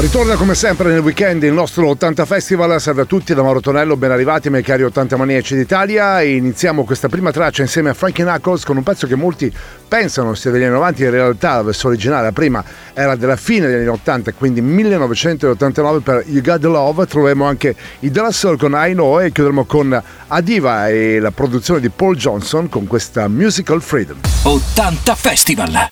Ritorna come sempre nel weekend il nostro 80 Festival, salve a tutti da Mauro Tonello, ben arrivati miei cari 80 maniaci d'Italia e iniziamo questa prima traccia insieme a Frankie Knuckles con un pezzo che molti pensano sia degli anni 90, in realtà la versione originale, la prima era della fine degli anni 80, quindi 1989 per You Got The Love, troveremo anche i Della Soul con I Know e chiuderemo con Adiva e la produzione di Paul Johnson con questa Musical Freedom. 80 Festival!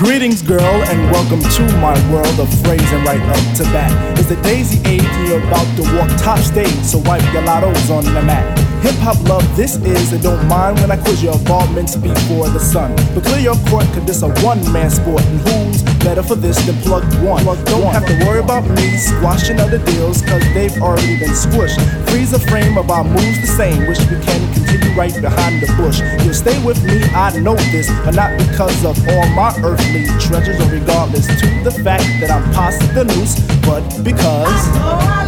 Greetings, girl, and welcome to my world of phrasing right up to bat. It's the daisy age, and you're about to walk top stage, so wipe your lottos on the mat. Hip hop love, this is, and don't mind when I quiz your involvement before the sun. But clear your court, cause this a one man sport, and who's better for this than plug one? Don't have to worry about me squashing other deals, cause they've already been squished. Freeze a frame of our moves the same, which we can continue right behind the bush. You'll stay with me, I know this, but not because of all my earthly treasures, or regardless to the fact that I'm past the noose, but because.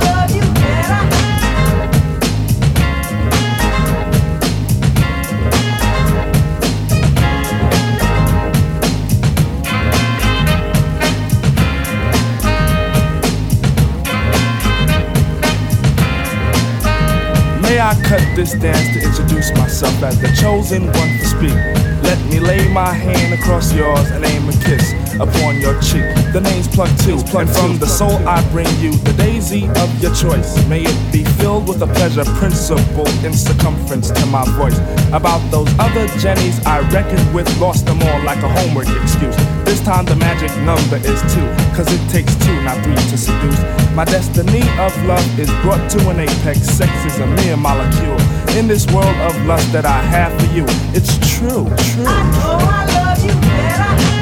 May I cut this dance to introduce myself as the chosen one to speak? Let me lay my hand across yours and aim a kiss upon your cheek. The name's Plug Two, and from the soul I bring you the daisy of your choice. May it be filled with a pleasure principle in circumference to my voice. About those other Jennies I reckoned with, lost them all like a homework excuse. This time the magic number is two, cause it takes two, not three to seduce. My destiny of love is brought to an apex. Sex is a mere molecule. In this world of lust that I have for you, it's true, true. I know I love you better.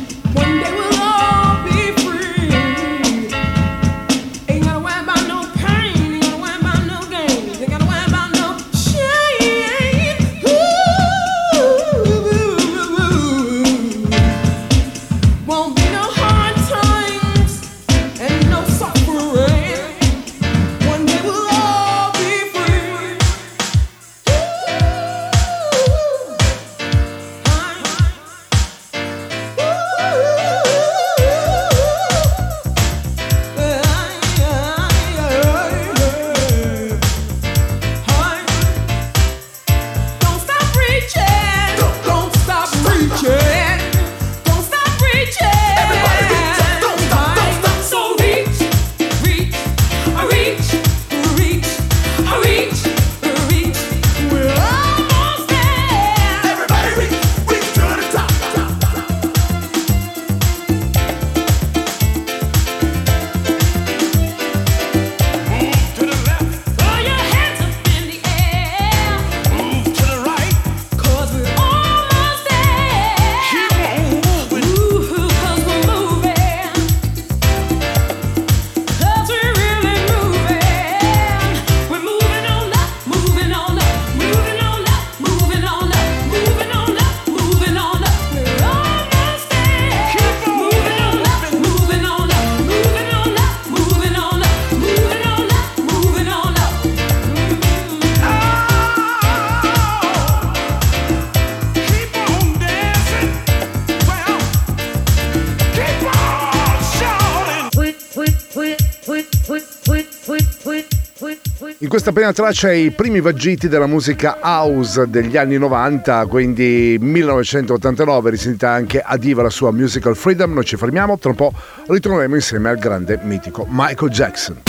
questa prima traccia i primi vagiti della musica house degli anni 90, quindi 1989, risentita anche a Diva la sua musical Freedom. Noi ci fermiamo, tra un po' ritorneremo insieme al grande mitico Michael Jackson.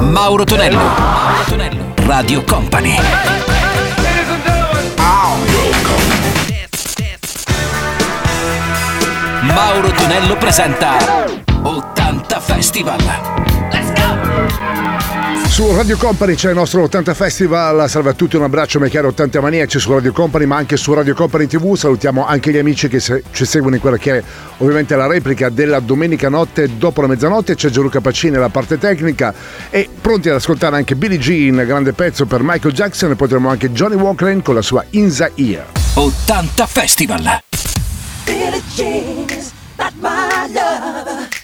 Mauro Tonello Mauro Tonello Radio Company Mauro Tonello presenta 80 Festival Su Radio Company c'è il nostro 80 Festival, salve a tutti, un abbraccio miei cari 80 maniaci su Radio Company ma anche su Radio Company TV, salutiamo anche gli amici che se- ci seguono in quella che è ovviamente la replica della domenica notte dopo la mezzanotte, c'è Gianluca Pacini alla parte tecnica e pronti ad ascoltare anche Billie Jean, grande pezzo per Michael Jackson. E potremo anche Johnny Walker con la sua In the Ear. 80 Festival. Billie Jean is not my lover.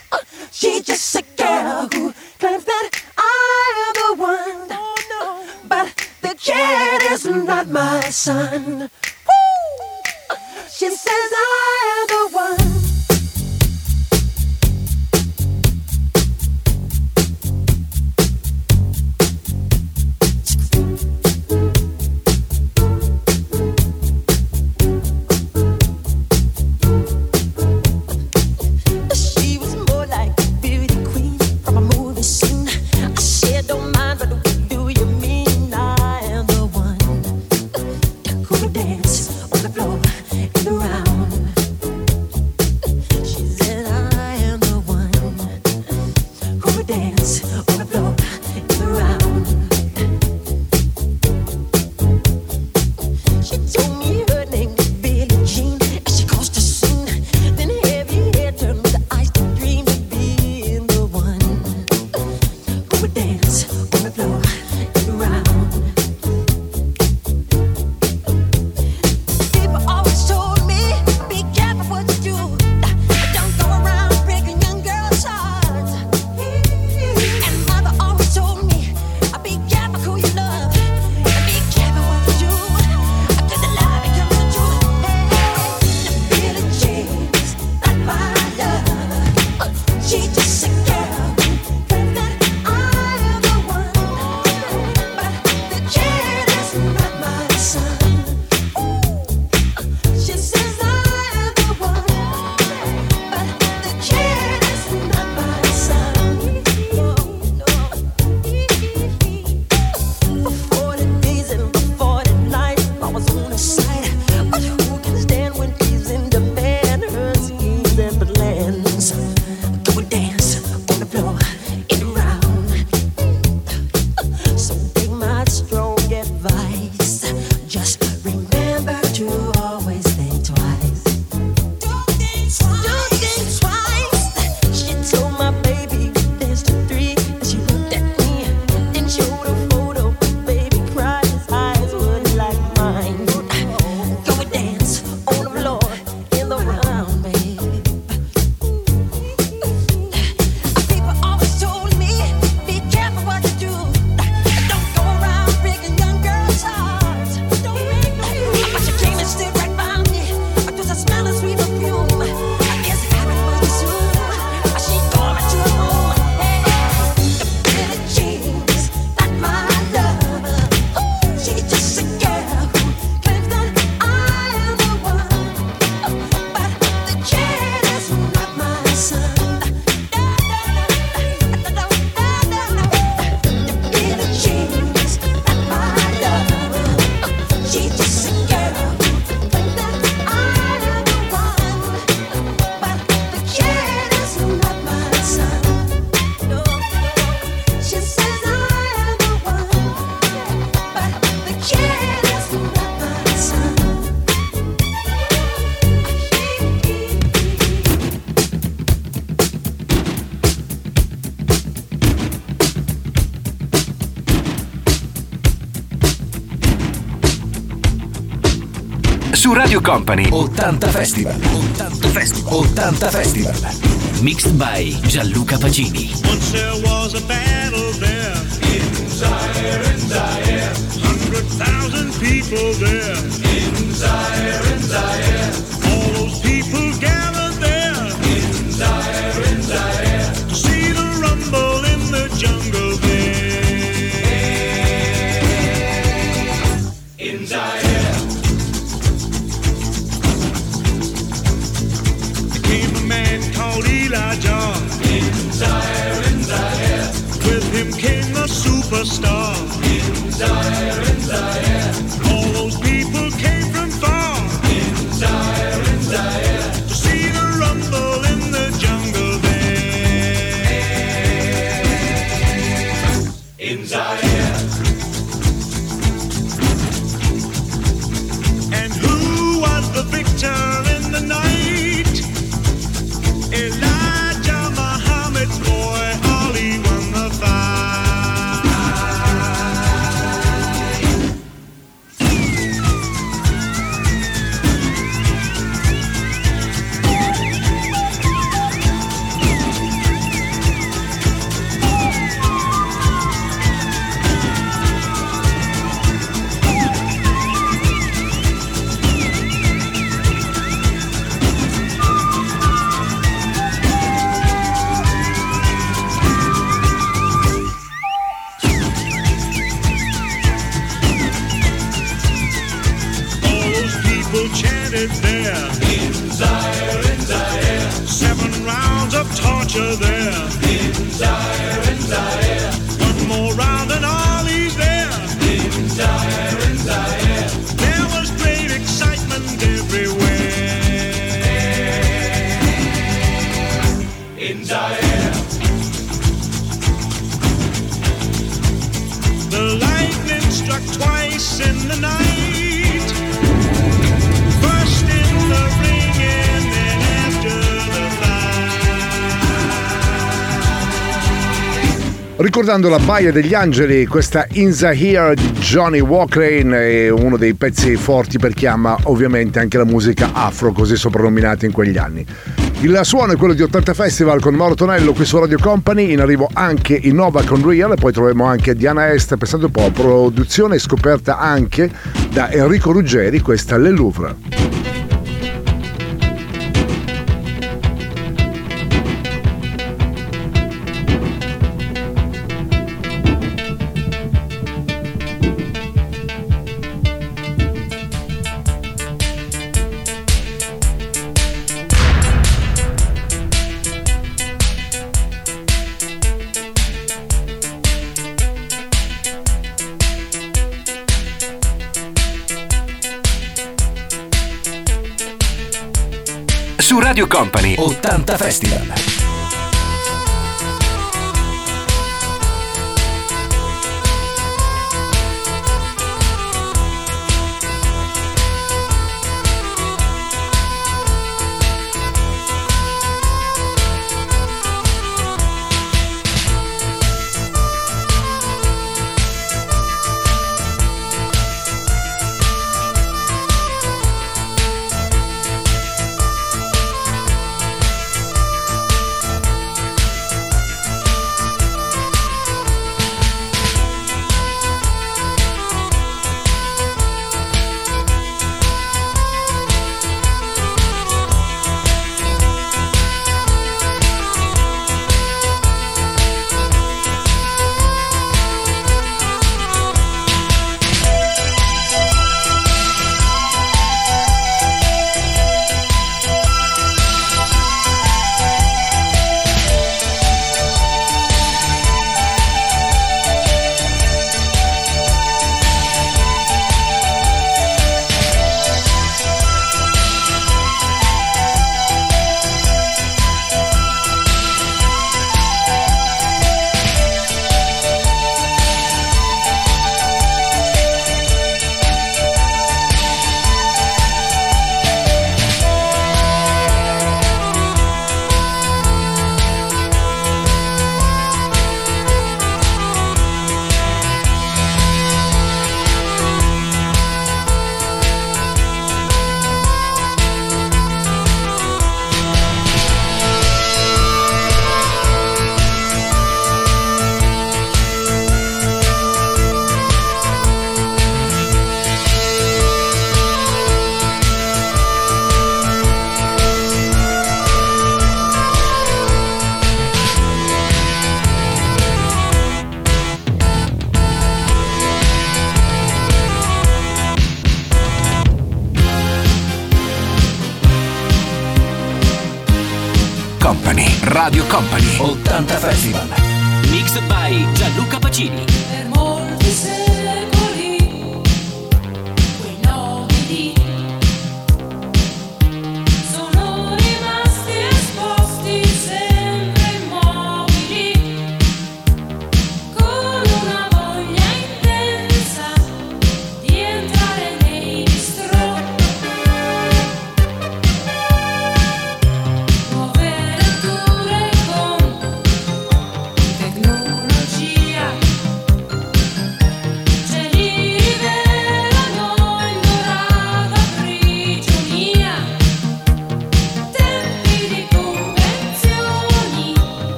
She's just a girl who claims that I am the one. Oh, but the kid is not my son. Woo! She says I am the one. The floor Company 80 Festival. 80 Festival. 80 Festival. Mixed by Gianluca Pacini. Once there was a battle there. In Zaire, in Zaire. Hundred thousand people there. In Zaire, in Zaire. Ricordando la Baia degli Angeli, questa In Here di Johnny Walker è uno dei pezzi forti per chi ama ovviamente anche la musica afro, così soprannominata in quegli anni. Il suono è quello di 80 Festival con Mauro Tonello qui su Radio Company, in arrivo anche Innova con Real e poi troviamo anche Diana Est, pensate un po', produzione scoperta anche da Enrico Ruggeri, questa Le Louvre. Su Radio Company 80 Festival.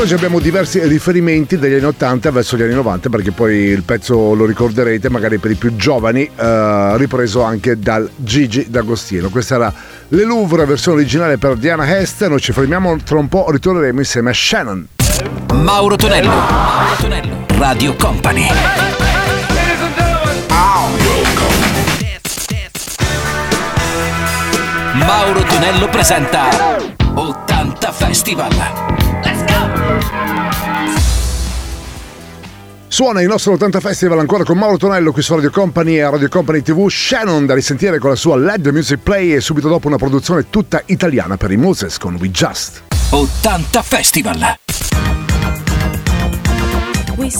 Quest'oggi abbiamo diversi riferimenti dagli anni 80 verso gli anni 90 perché poi il pezzo lo ricorderete magari per i più giovani eh, ripreso anche dal Gigi D'Agostino. Questa era Le Louvre, versione originale per Diana Hest. Noi ci fermiamo tra un po', ritorneremo insieme a Shannon. Mauro Tonello, Mauro Tonello, Radio Company. Mauro Tonello presenta 80 Festival. Suona il nostro 80 Festival ancora con Mauro Tonello qui su Radio Company e Radio Company TV. Shannon da risentire con la sua LED Music Play e subito dopo una produzione tutta italiana per i Moses con We Just. 80 Festival. We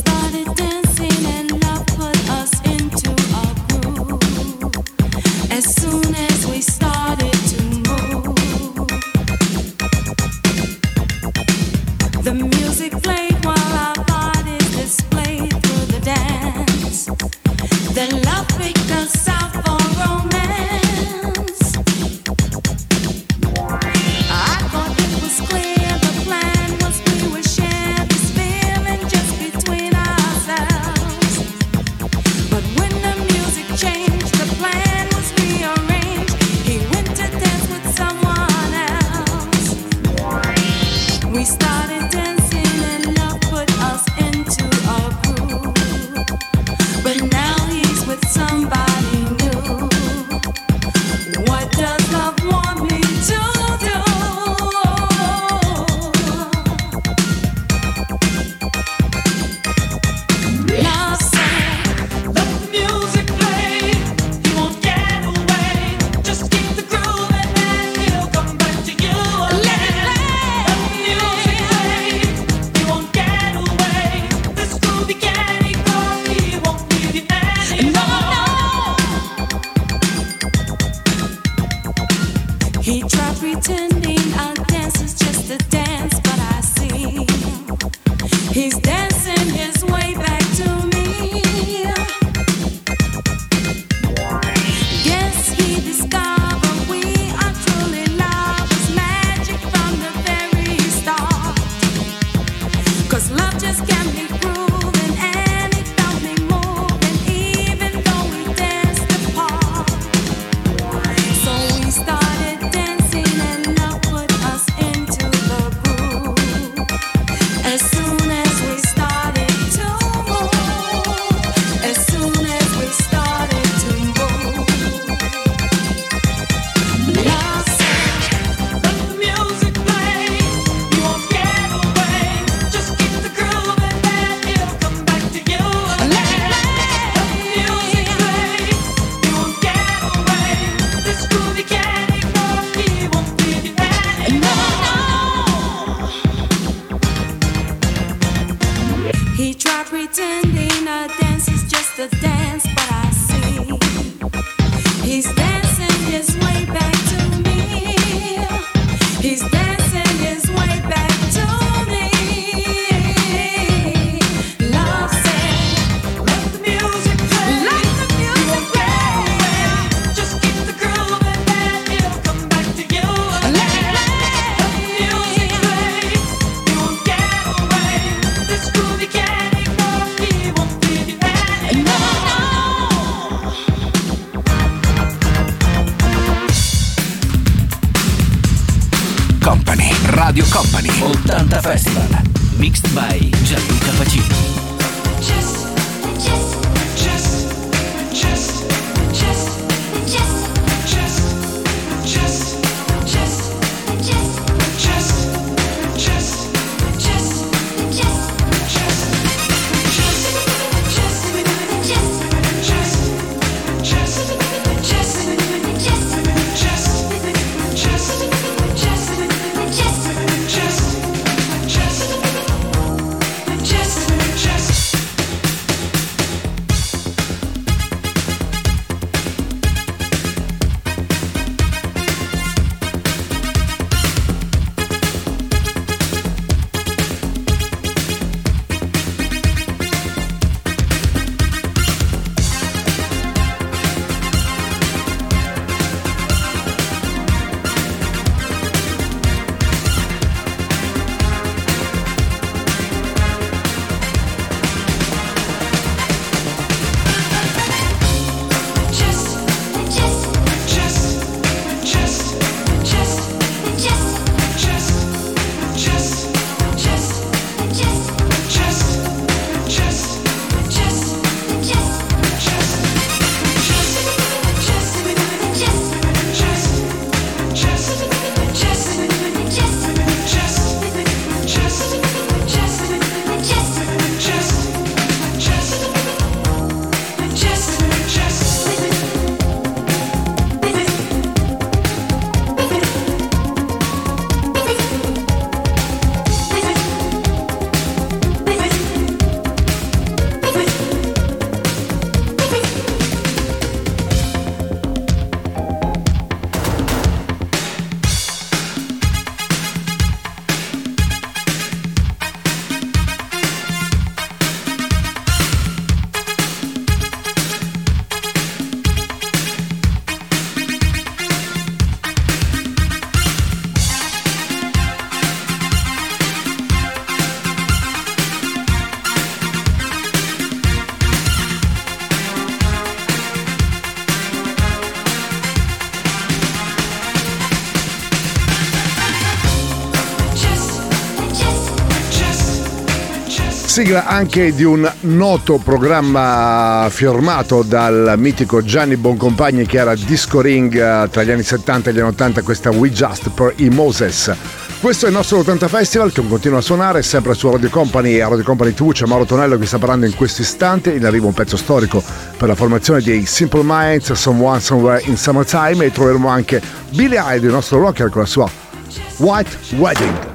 Sigla anche di un noto programma firmato dal mitico Gianni Boncompagni che era Disco Ring eh, tra gli anni 70 e gli anni 80, questa We Just per i Moses. Questo è il nostro 80 Festival che continua a suonare sempre su Radio Company e Radio Company TV c'è Mauro Tonello che sta parlando in questo istante, in arrivo un pezzo storico per la formazione dei Simple Minds, Someone Somewhere in Summertime e troveremo anche Billy Hyde, il nostro rocker con la sua White Wedding.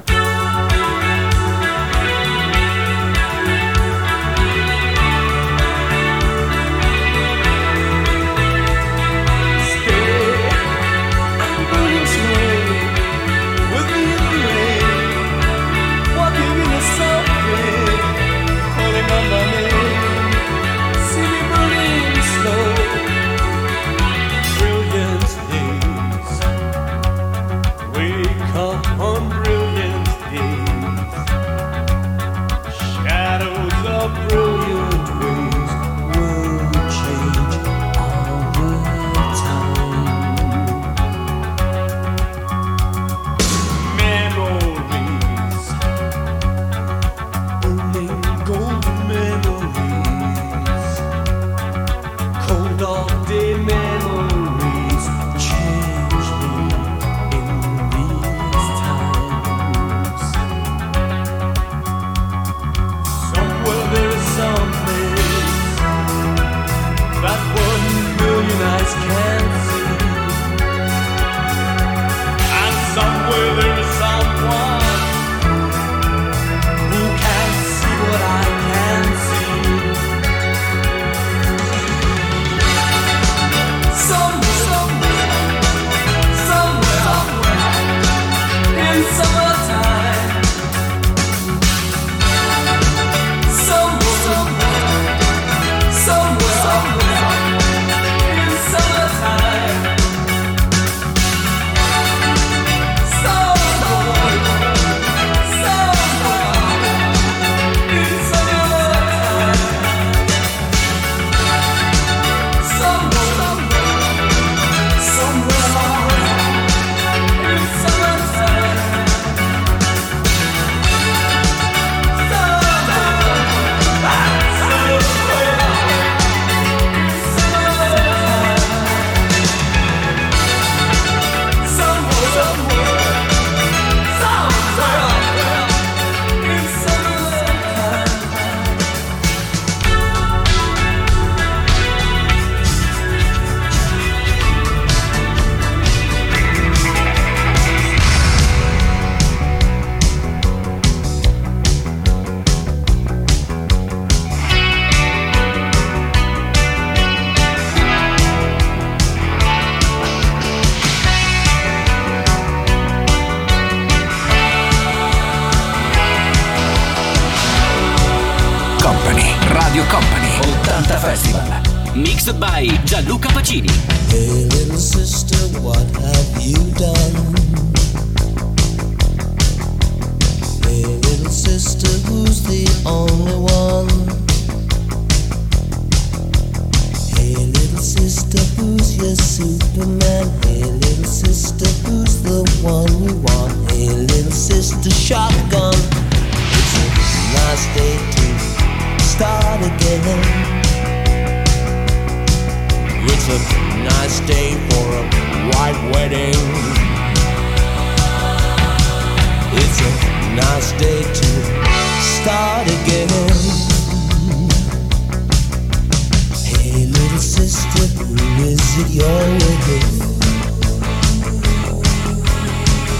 It you're?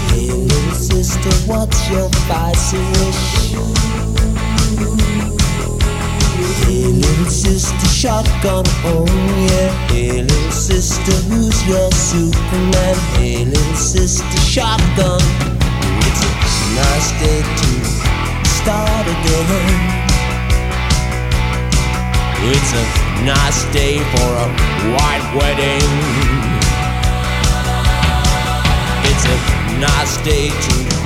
Hey, little sister, what's your spicy wish? Hey, little sister, shotgun, oh yeah. Hey, little sister, who's your Superman? Hey, little sister, shotgun. It's a nice day to start again. It's a nice day for a white wedding. It's a nice day to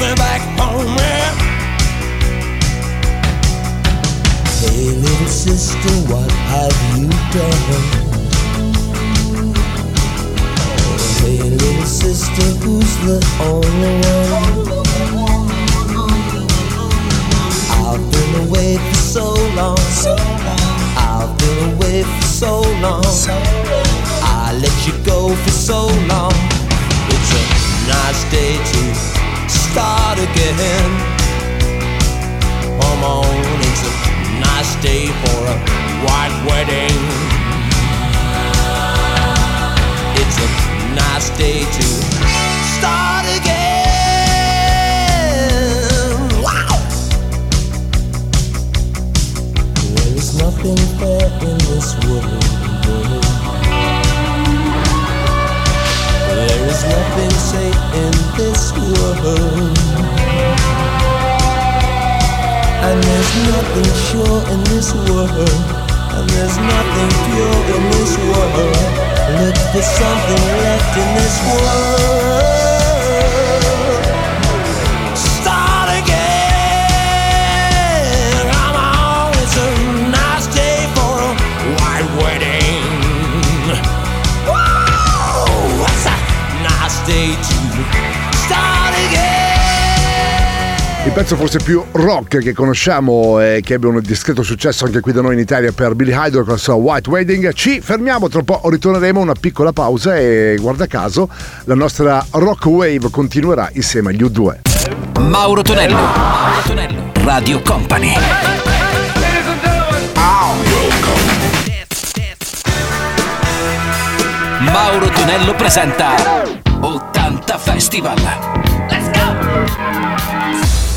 me back home, man. Hey, little sister, what have you done? Hey, little sister, who's the only one? I've been away for so long. I've been away for so long. I let you go for so long. It's a nice day to start again. Come on, it's a nice day for a white wedding. It's a nice day to start again. Wow! There is nothing fair in this world. There is nothing safe in this world. And there's nothing sure in this world. And there's nothing pure in this world. Look for something left in this world. Pezzo forse più rock che conosciamo e che ebbe un discreto successo anche qui da noi in Italia per Billy Idol con la sua White Wedding. Ci fermiamo, tra un po' ritorneremo una piccola pausa e guarda caso la nostra rock wave continuerà insieme agli U2. Mauro Tonello. Mauro Tonello. Radio Company. Mauro Tonello presenta 80 Festival.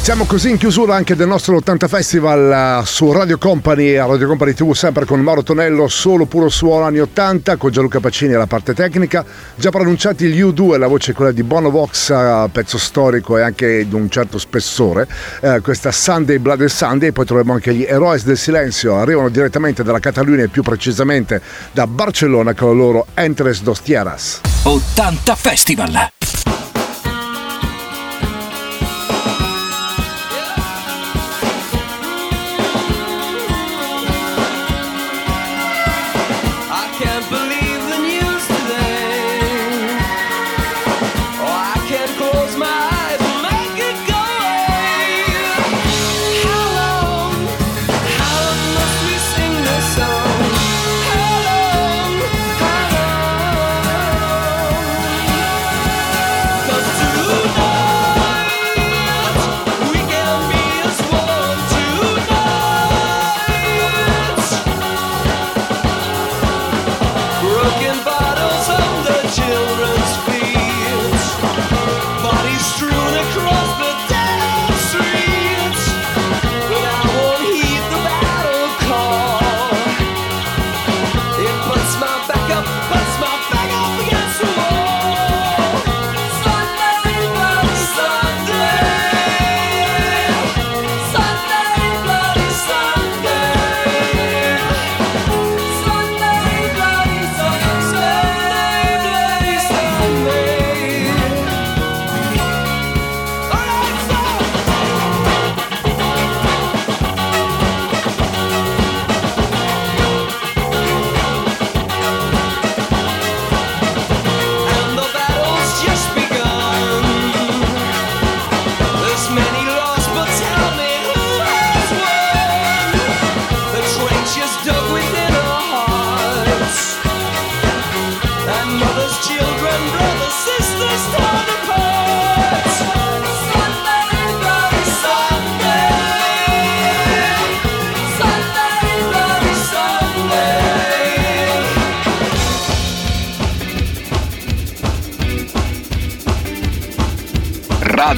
Siamo così in chiusura anche del nostro 80 Festival eh, su Radio Company, a Radio Company TV sempre con Mauro Tonello, solo puro suono anni 80, con Gianluca Pacini alla parte tecnica. Già pronunciati gli U2, la voce è quella di Bono Vox, eh, pezzo storico e anche di un certo spessore. Eh, questa Sunday Blood and Sunday, poi troviamo anche gli Eroes del Silenzio, arrivano direttamente dalla Catalunya e più precisamente da Barcellona con la loro Entres dos Tierras. 80 Festival.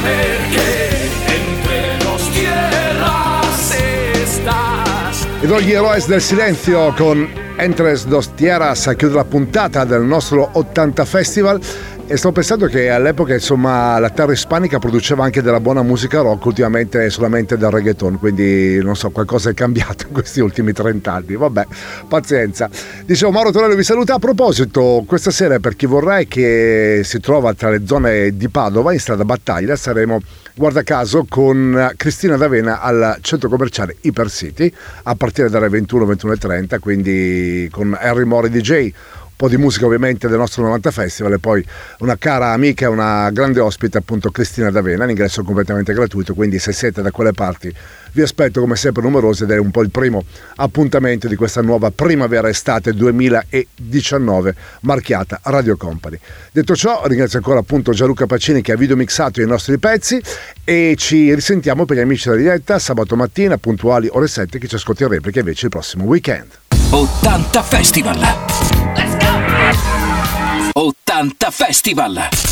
Ver que entre dos tierras estás. Del Silenzio con Entres dos Tierras a chiudere la puntata del nostro 80 Festival e sto pensando che all'epoca insomma la terra ispanica produceva anche della buona musica rock, ultimamente solamente del reggaeton, quindi non so, qualcosa è cambiato in questi ultimi 30 anni, vabbè, pazienza. Dicevo Mauro Tonello vi saluta, a proposito, questa sera per chi vorrei che si trova tra le zone di Padova in strada Battaglia saremo guarda caso con Cristina D'Avena al centro commerciale Hyper City a partire dalle 21-21.30 quindi con Harry Mori DJ po' di musica ovviamente del nostro 90 Festival e poi una cara amica, una grande ospite appunto Cristina D'Avena, l'ingresso è completamente gratuito, quindi se siete da quelle parti vi aspetto come sempre numerosi ed è un po' il primo appuntamento di questa nuova primavera-estate 2019 marchiata Radio Company. Detto ciò ringrazio ancora appunto Gianluca Pacini che ha videomixato i nostri pezzi e ci risentiamo per gli amici della diretta sabato mattina puntuali ore 7 che ci ascolti in replica invece il prossimo weekend. 80 Festival. Let's go! 80 Festival.